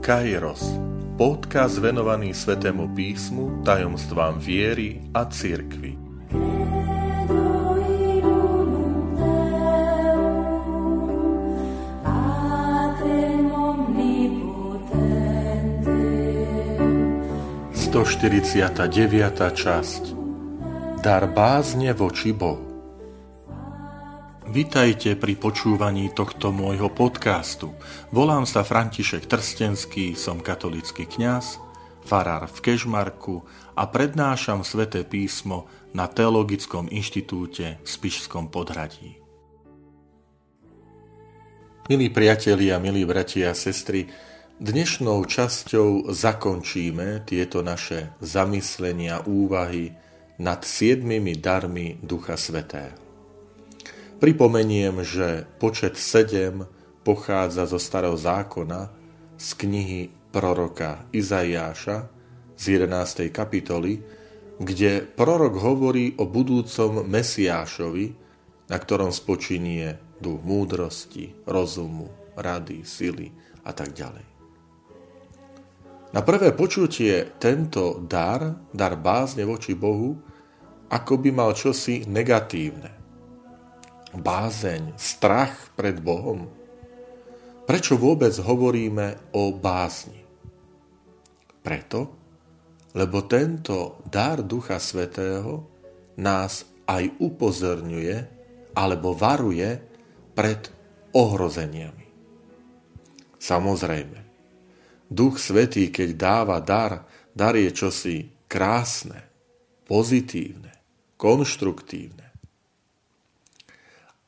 Kairos, podcast venovaný Svetému písmu, tajomstvám viery a cirkvi. Sto časť. Dar bázne voči Bohu Vitajte pri počúvaní tohto môjho podcastu. Volám sa František Trstenský, som katolický kňaz, farár v Kežmarku a prednášam sväté písmo na Teologickom inštitúte v Spišskom podhradí. Milí priatelia, milí bratia a sestry, dnešnou časťou zakončíme tieto naše zamyslenia, úvahy nad siedmimi darmi Ducha Svetého. Pripomeniem, že počet 7 pochádza zo starého zákona z knihy proroka Izaiáša z 11. kapitoly, kde prorok hovorí o budúcom Mesiášovi, na ktorom spočinie duch múdrosti, rozumu, rady, sily a tak ďalej. Na prvé počutie tento dar, dar bázne voči Bohu, ako by mal čosi negatívne bázeň, strach pred Bohom? Prečo vôbec hovoríme o bázni? Preto, lebo tento dar Ducha Svetého nás aj upozorňuje alebo varuje pred ohrozeniami. Samozrejme, Duch Svetý, keď dáva dar, dar je čosi krásne, pozitívne, konštruktívne.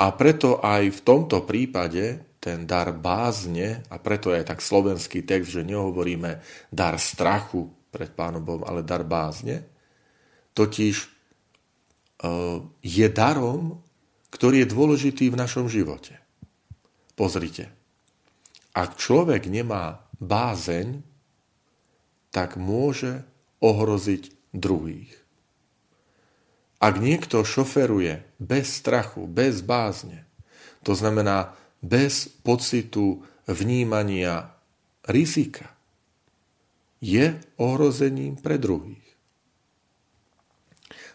A preto aj v tomto prípade ten dar bázne, a preto je aj tak slovenský text, že nehovoríme dar strachu pred Pánom Bohom, ale dar bázne, totiž e, je darom, ktorý je dôležitý v našom živote. Pozrite, ak človek nemá bázeň, tak môže ohroziť druhých. Ak niekto šoferuje bez strachu, bez bázne, to znamená bez pocitu vnímania rizika, je ohrozením pre druhých.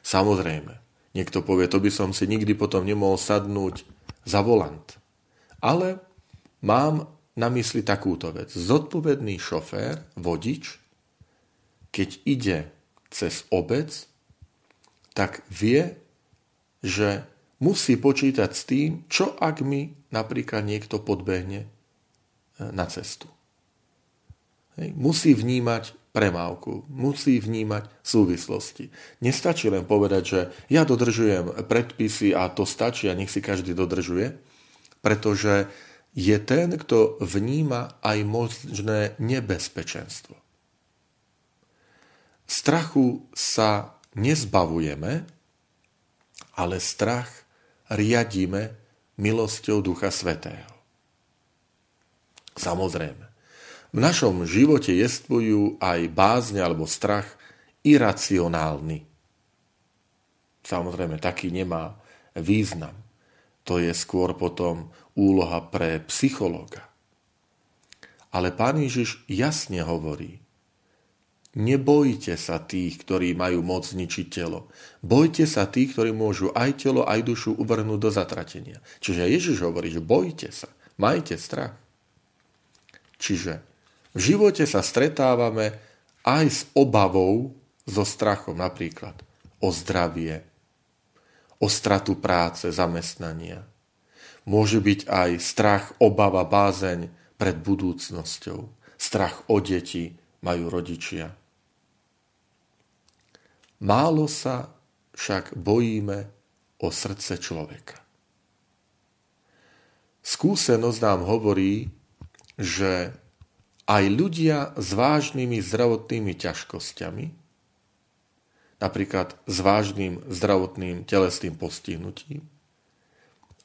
Samozrejme, niekto povie, to by som si nikdy potom nemohol sadnúť za volant. Ale mám na mysli takúto vec. Zodpovedný šofér, vodič, keď ide cez obec, tak vie, že musí počítať s tým, čo ak mi napríklad niekto podbehne e, na cestu. Hej. Musí vnímať premávku, musí vnímať súvislosti. Nestačí len povedať, že ja dodržujem predpisy a to stačí a nech si každý dodržuje, pretože je ten, kto vníma aj možné nebezpečenstvo. Strachu sa nezbavujeme, ale strach riadíme milosťou Ducha Svetého. Samozrejme, v našom živote jestvujú aj bázne alebo strach iracionálny. Samozrejme, taký nemá význam. To je skôr potom úloha pre psychológa. Ale pán Ježiš jasne hovorí, Nebojte sa tých, ktorí majú moc zničiť telo. Bojte sa tých, ktorí môžu aj telo, aj dušu uvrhnúť do zatratenia. Čiže Ježiš hovorí, že bojte sa, majte strach. Čiže v živote sa stretávame aj s obavou, so strachom napríklad o zdravie, o stratu práce, zamestnania. Môže byť aj strach, obava, bázeň pred budúcnosťou. Strach o deti majú rodičia Málo sa však bojíme o srdce človeka. Skúsenosť nám hovorí, že aj ľudia s vážnymi zdravotnými ťažkosťami, napríklad s vážnym zdravotným telesným postihnutím,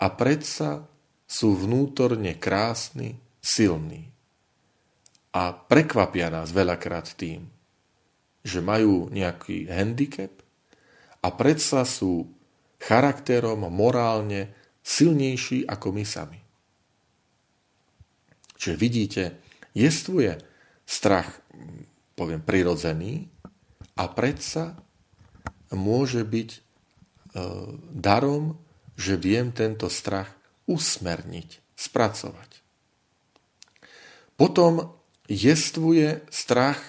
a predsa sú vnútorne krásni, silní. A prekvapia nás veľakrát tým, že majú nejaký handicap a predsa sú charakterom morálne silnejší ako my sami. Čiže vidíte, jestvuje strach, poviem, prirodzený a predsa môže byť e, darom, že viem tento strach usmerniť, spracovať. Potom jestvuje strach,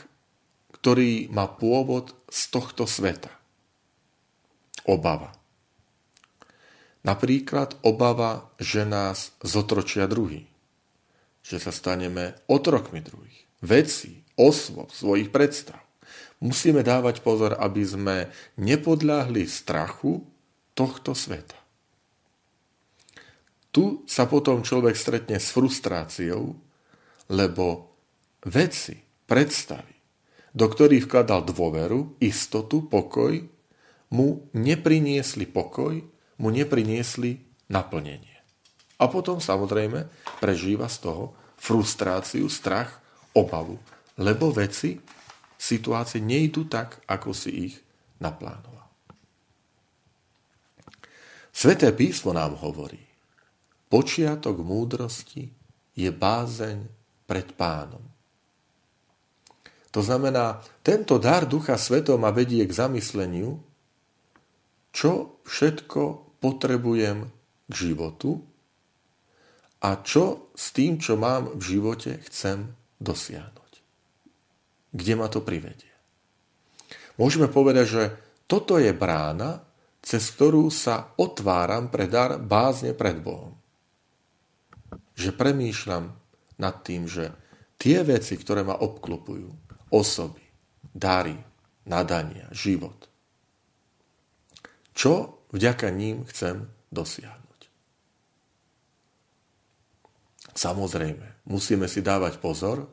ktorý má pôvod z tohto sveta. Obava. Napríklad obava, že nás zotročia druhý. Že sa staneme otrokmi druhých. Veci, osôb, svojich predstav. Musíme dávať pozor, aby sme nepodľahli strachu tohto sveta. Tu sa potom človek stretne s frustráciou, lebo veci, predstavy, do ktorých vkladal dôveru, istotu, pokoj, mu nepriniesli pokoj, mu nepriniesli naplnenie. A potom samozrejme prežíva z toho frustráciu, strach, obavu, lebo veci, situácie nejdu tak, ako si ich naplánoval. Sveté písmo nám hovorí, počiatok múdrosti je bázeň pred pánom. To znamená, tento dar Ducha Svetom ma vedie k zamysleniu, čo všetko potrebujem k životu a čo s tým, čo mám v živote, chcem dosiahnuť. Kde ma to privedie? Môžeme povedať, že toto je brána, cez ktorú sa otváram pre dar bázne pred Bohom. Že premýšľam nad tým, že tie veci, ktoré ma obklopujú, osoby, dary, nadania, život, čo vďaka ním chcem dosiahnuť. Samozrejme, musíme si dávať pozor,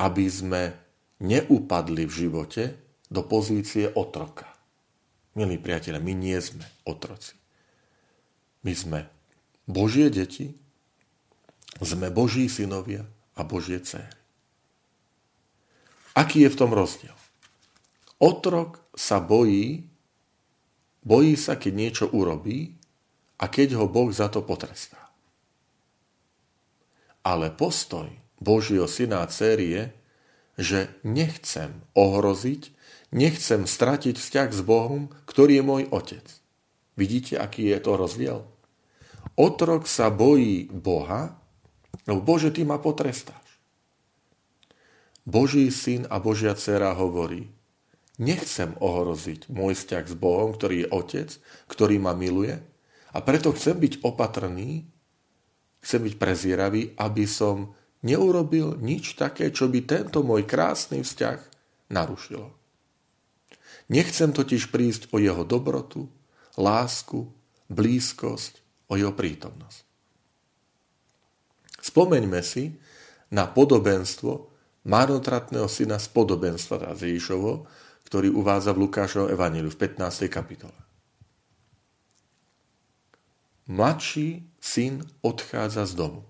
aby sme neupadli v živote do pozície otroka. Milí priatelia, my nie sme otroci. My sme Božie deti, sme Boží synovia a Božie céry. Aký je v tom rozdiel? Otrok sa bojí Bojí sa, keď niečo urobí a keď ho Boh za to potrestá. Ale postoj Božieho syna a céry je, že nechcem ohroziť, nechcem stratiť vzťah s Bohom, ktorý je môj otec. Vidíte, aký je to rozdiel? Otrok sa bojí Boha, lebo Bože, ty ma potrestáš. Boží syn a Božia dcera hovorí, Nechcem ohroziť môj vzťah s Bohom, ktorý je Otec, ktorý ma miluje a preto chcem byť opatrný, chcem byť prezieravý, aby som neurobil nič také, čo by tento môj krásny vzťah narušilo. Nechcem totiž prísť o jeho dobrotu, lásku, blízkosť, o jeho prítomnosť. Spomeňme si na podobenstvo marnotratného syna z podobenstva Ježišovo, ktorý uvádza v Lukášovom evaníliu v 15. kapitole. Mladší syn odchádza z domu.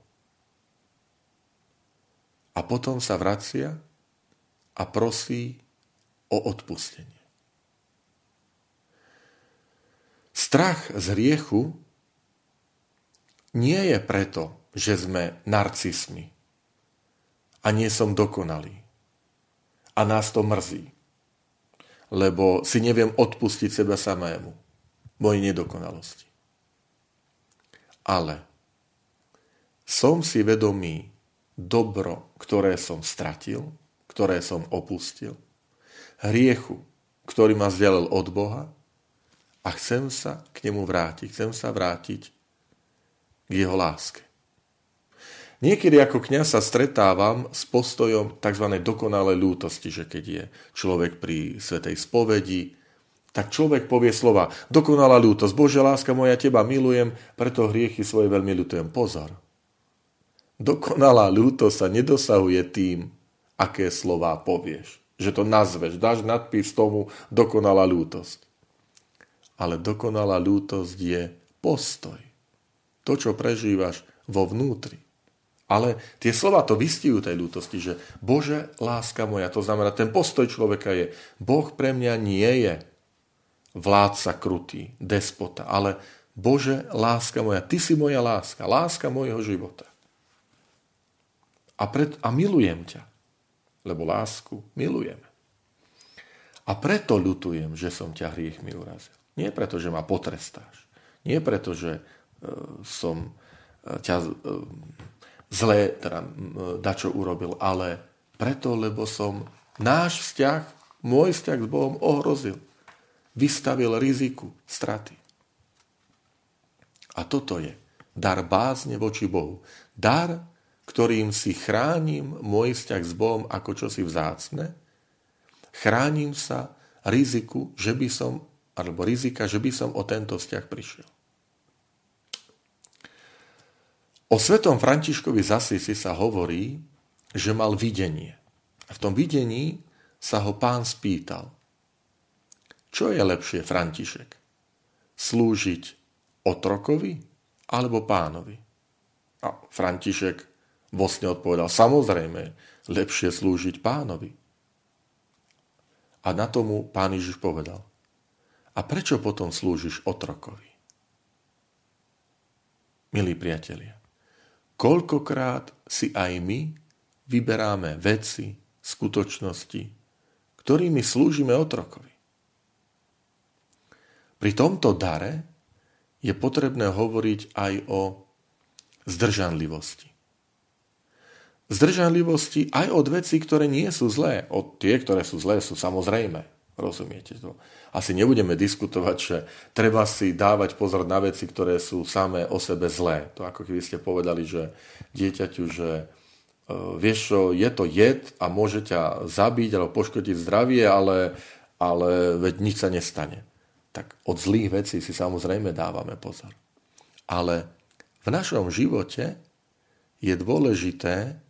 A potom sa vracia a prosí o odpustenie. Strach z hriechu nie je preto, že sme narcismi a nie som dokonalý. A nás to mrzí lebo si neviem odpustiť seba samému, mojej nedokonalosti. Ale som si vedomý dobro, ktoré som stratil, ktoré som opustil, hriechu, ktorý ma vzdialil od Boha a chcem sa k nemu vrátiť, chcem sa vrátiť k jeho láske. Niekedy ako kňaz sa stretávam s postojom tzv. dokonalej ľútosti, že keď je človek pri svetej spovedi, tak človek povie slova dokonalá ľútosť, Božia láska moja, teba milujem, preto hriechy svoje veľmi ľutujem. Pozor. Dokonalá ľútosť sa nedosahuje tým, aké slova povieš. Že to nazveš, dáš nadpis tomu dokonalá ľútosť. Ale dokonalá ľútosť je postoj. To, čo prežívaš vo vnútri. Ale tie slova to vystihujú tej ľútosti, že Bože, láska moja, to znamená, ten postoj človeka je, Boh pre mňa nie je vládca krutý, despota, ale Bože, láska moja, Ty si moja láska, láska mojho života. A, pred, a milujem ťa. lebo lásku milujeme. A preto ľutujem, že som ťa hriechmi urazil. Nie preto, že ma potrestáš. Nie preto, že e, som e, ťa e, zlé teda, dačo urobil, ale preto, lebo som náš vzťah, môj vzťah s Bohom ohrozil. Vystavil riziku straty. A toto je dar bázne voči Bohu. Dar, ktorým si chránim môj vzťah s Bohom ako čosi vzácne, chránim sa riziku, že by som, alebo rizika, že by som o tento vzťah prišiel. O svetom Františkovi Zasisi sa hovorí, že mal videnie. A v tom videní sa ho pán spýtal, čo je lepšie, František? Slúžiť otrokovi alebo pánovi? A František vlastne odpovedal, samozrejme, lepšie slúžiť pánovi. A na tomu pán Ježiš povedal, a prečo potom slúžiš otrokovi? Milí priatelia, koľkokrát si aj my vyberáme veci, skutočnosti, ktorými slúžime otrokovi. Pri tomto dare je potrebné hovoriť aj o zdržanlivosti zdržanlivosti aj od vecí, ktoré nie sú zlé. Od tie, ktoré sú zlé, sú samozrejme. Rozumiete to? Asi nebudeme diskutovať, že treba si dávať pozor na veci, ktoré sú samé o sebe zlé. To ako keby ste povedali, že dieťaťu, že uh, vieš čo, je to jed a môže ťa zabiť alebo poškodiť zdravie, ale, ale veď nič sa nestane. Tak od zlých vecí si samozrejme dávame pozor. Ale v našom živote je dôležité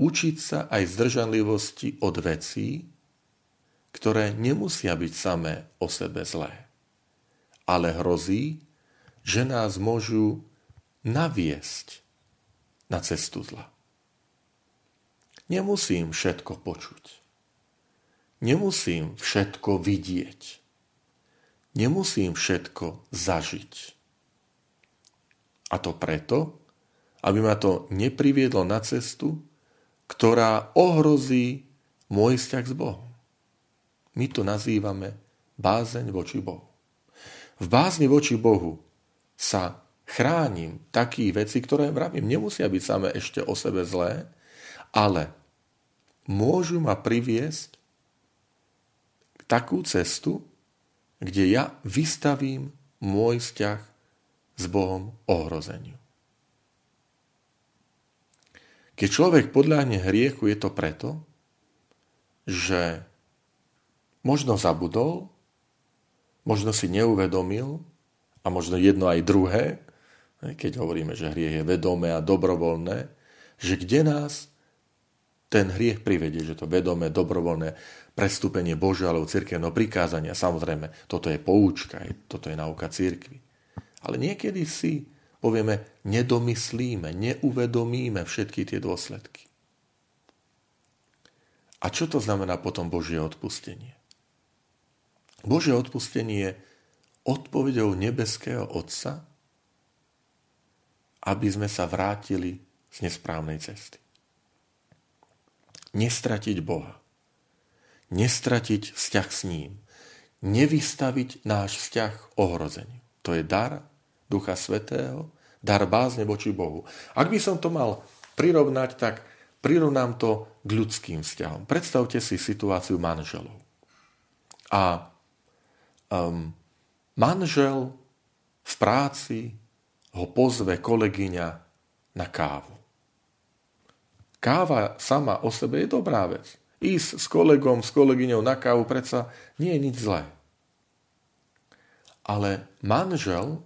učiť sa aj zdržanlivosti od vecí, ktoré nemusia byť samé o sebe zlé, ale hrozí, že nás môžu naviesť na cestu zla. Nemusím všetko počuť. Nemusím všetko vidieť. Nemusím všetko zažiť. A to preto, aby ma to nepriviedlo na cestu, ktorá ohrozí môj vzťah s Bohom. My to nazývame bázeň voči Bohu. V bázni voči Bohu sa chránim takých vecí, ktoré vravím, nemusia byť samé ešte o sebe zlé, ale môžu ma priviesť k takú cestu, kde ja vystavím môj vzťah s Bohom ohrozeniu. Keď človek podľahne hriechu, je to preto, že možno zabudol, možno si neuvedomil a možno jedno aj druhé, keď hovoríme, že hriech je vedomé a dobrovoľné, že kde nás ten hriech privedie, že to vedomé, dobrovoľné prestúpenie Božia alebo cirkevného prikázania, samozrejme, toto je poučka, toto je nauka cirkvi. Ale niekedy si povieme, nedomyslíme, neuvedomíme všetky tie dôsledky. A čo to znamená potom Božie odpustenie? Božie odpustenie je odpovedou nebeského Otca, aby sme sa vrátili z nesprávnej cesty. Nestratiť Boha. Nestratiť vzťah s ním. Nevystaviť náš vzťah ohrozeniu. To je dar Ducha Svetého, dar bázne voči Bohu. Ak by som to mal prirovnať, tak prirovnám to k ľudským vzťahom. Predstavte si situáciu manželov. A um, manžel v práci ho pozve kolegyňa na kávu. Káva sama o sebe je dobrá vec. Ísť s kolegom, s kolegyňou na kávu predsa nie je nič zlé. Ale manžel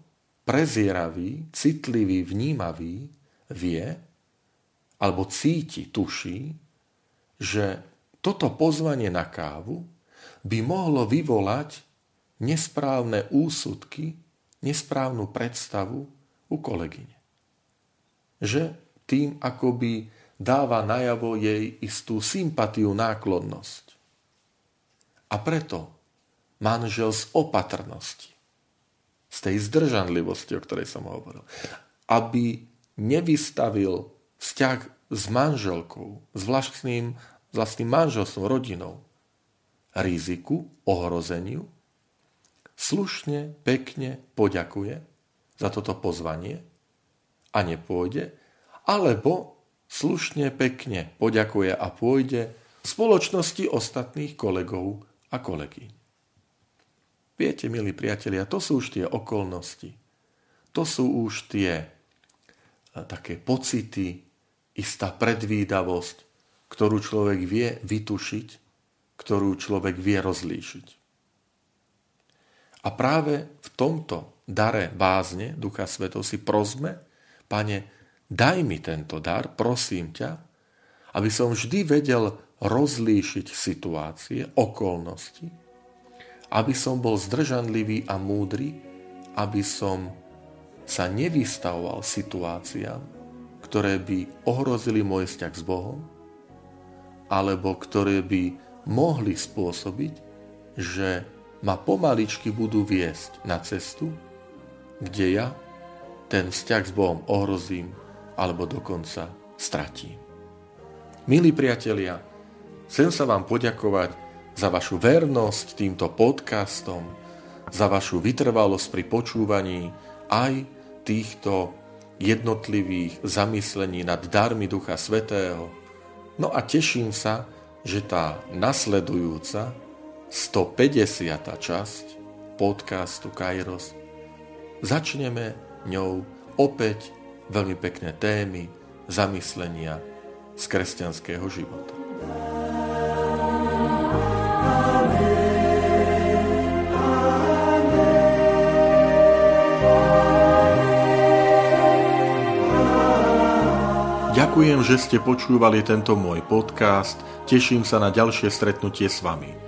prezieravý, citlivý, vnímavý vie alebo cíti, tuší, že toto pozvanie na kávu by mohlo vyvolať nesprávne úsudky, nesprávnu predstavu u kolegyne. Že tým akoby dáva najavo jej istú sympatiu, náklonnosť. A preto manžel z opatrnosti z tej zdržanlivosti, o ktorej som hovoril. Aby nevystavil vzťah s manželkou, s vlastným vlastným manželstvom, rodinou, riziku, ohrozeniu, slušne, pekne poďakuje za toto pozvanie a nepôjde, alebo slušne, pekne poďakuje a pôjde v spoločnosti ostatných kolegov a kolegy. Viete, milí priatelia, to sú už tie okolnosti. To sú už tie eh, také pocity, istá predvídavosť, ktorú človek vie vytušiť, ktorú človek vie rozlíšiť. A práve v tomto dare bázne Ducha Svetov si prosme, Pane, daj mi tento dar, prosím ťa, aby som vždy vedel rozlíšiť situácie, okolnosti, aby som bol zdržanlivý a múdry, aby som sa nevystavoval situáciám, ktoré by ohrozili môj vzťah s Bohom, alebo ktoré by mohli spôsobiť, že ma pomaličky budú viesť na cestu, kde ja ten vzťah s Bohom ohrozím alebo dokonca stratím. Milí priatelia, chcem sa vám poďakovať za vašu vernosť týmto podcastom, za vašu vytrvalosť pri počúvaní aj týchto jednotlivých zamyslení nad darmi Ducha Svetého. No a teším sa, že tá nasledujúca 150. časť podcastu Kairos začneme ňou opäť veľmi pekné témy, zamyslenia z kresťanského života. Ďakujem, že ste počúvali tento môj podcast. Teším sa na ďalšie stretnutie s vami.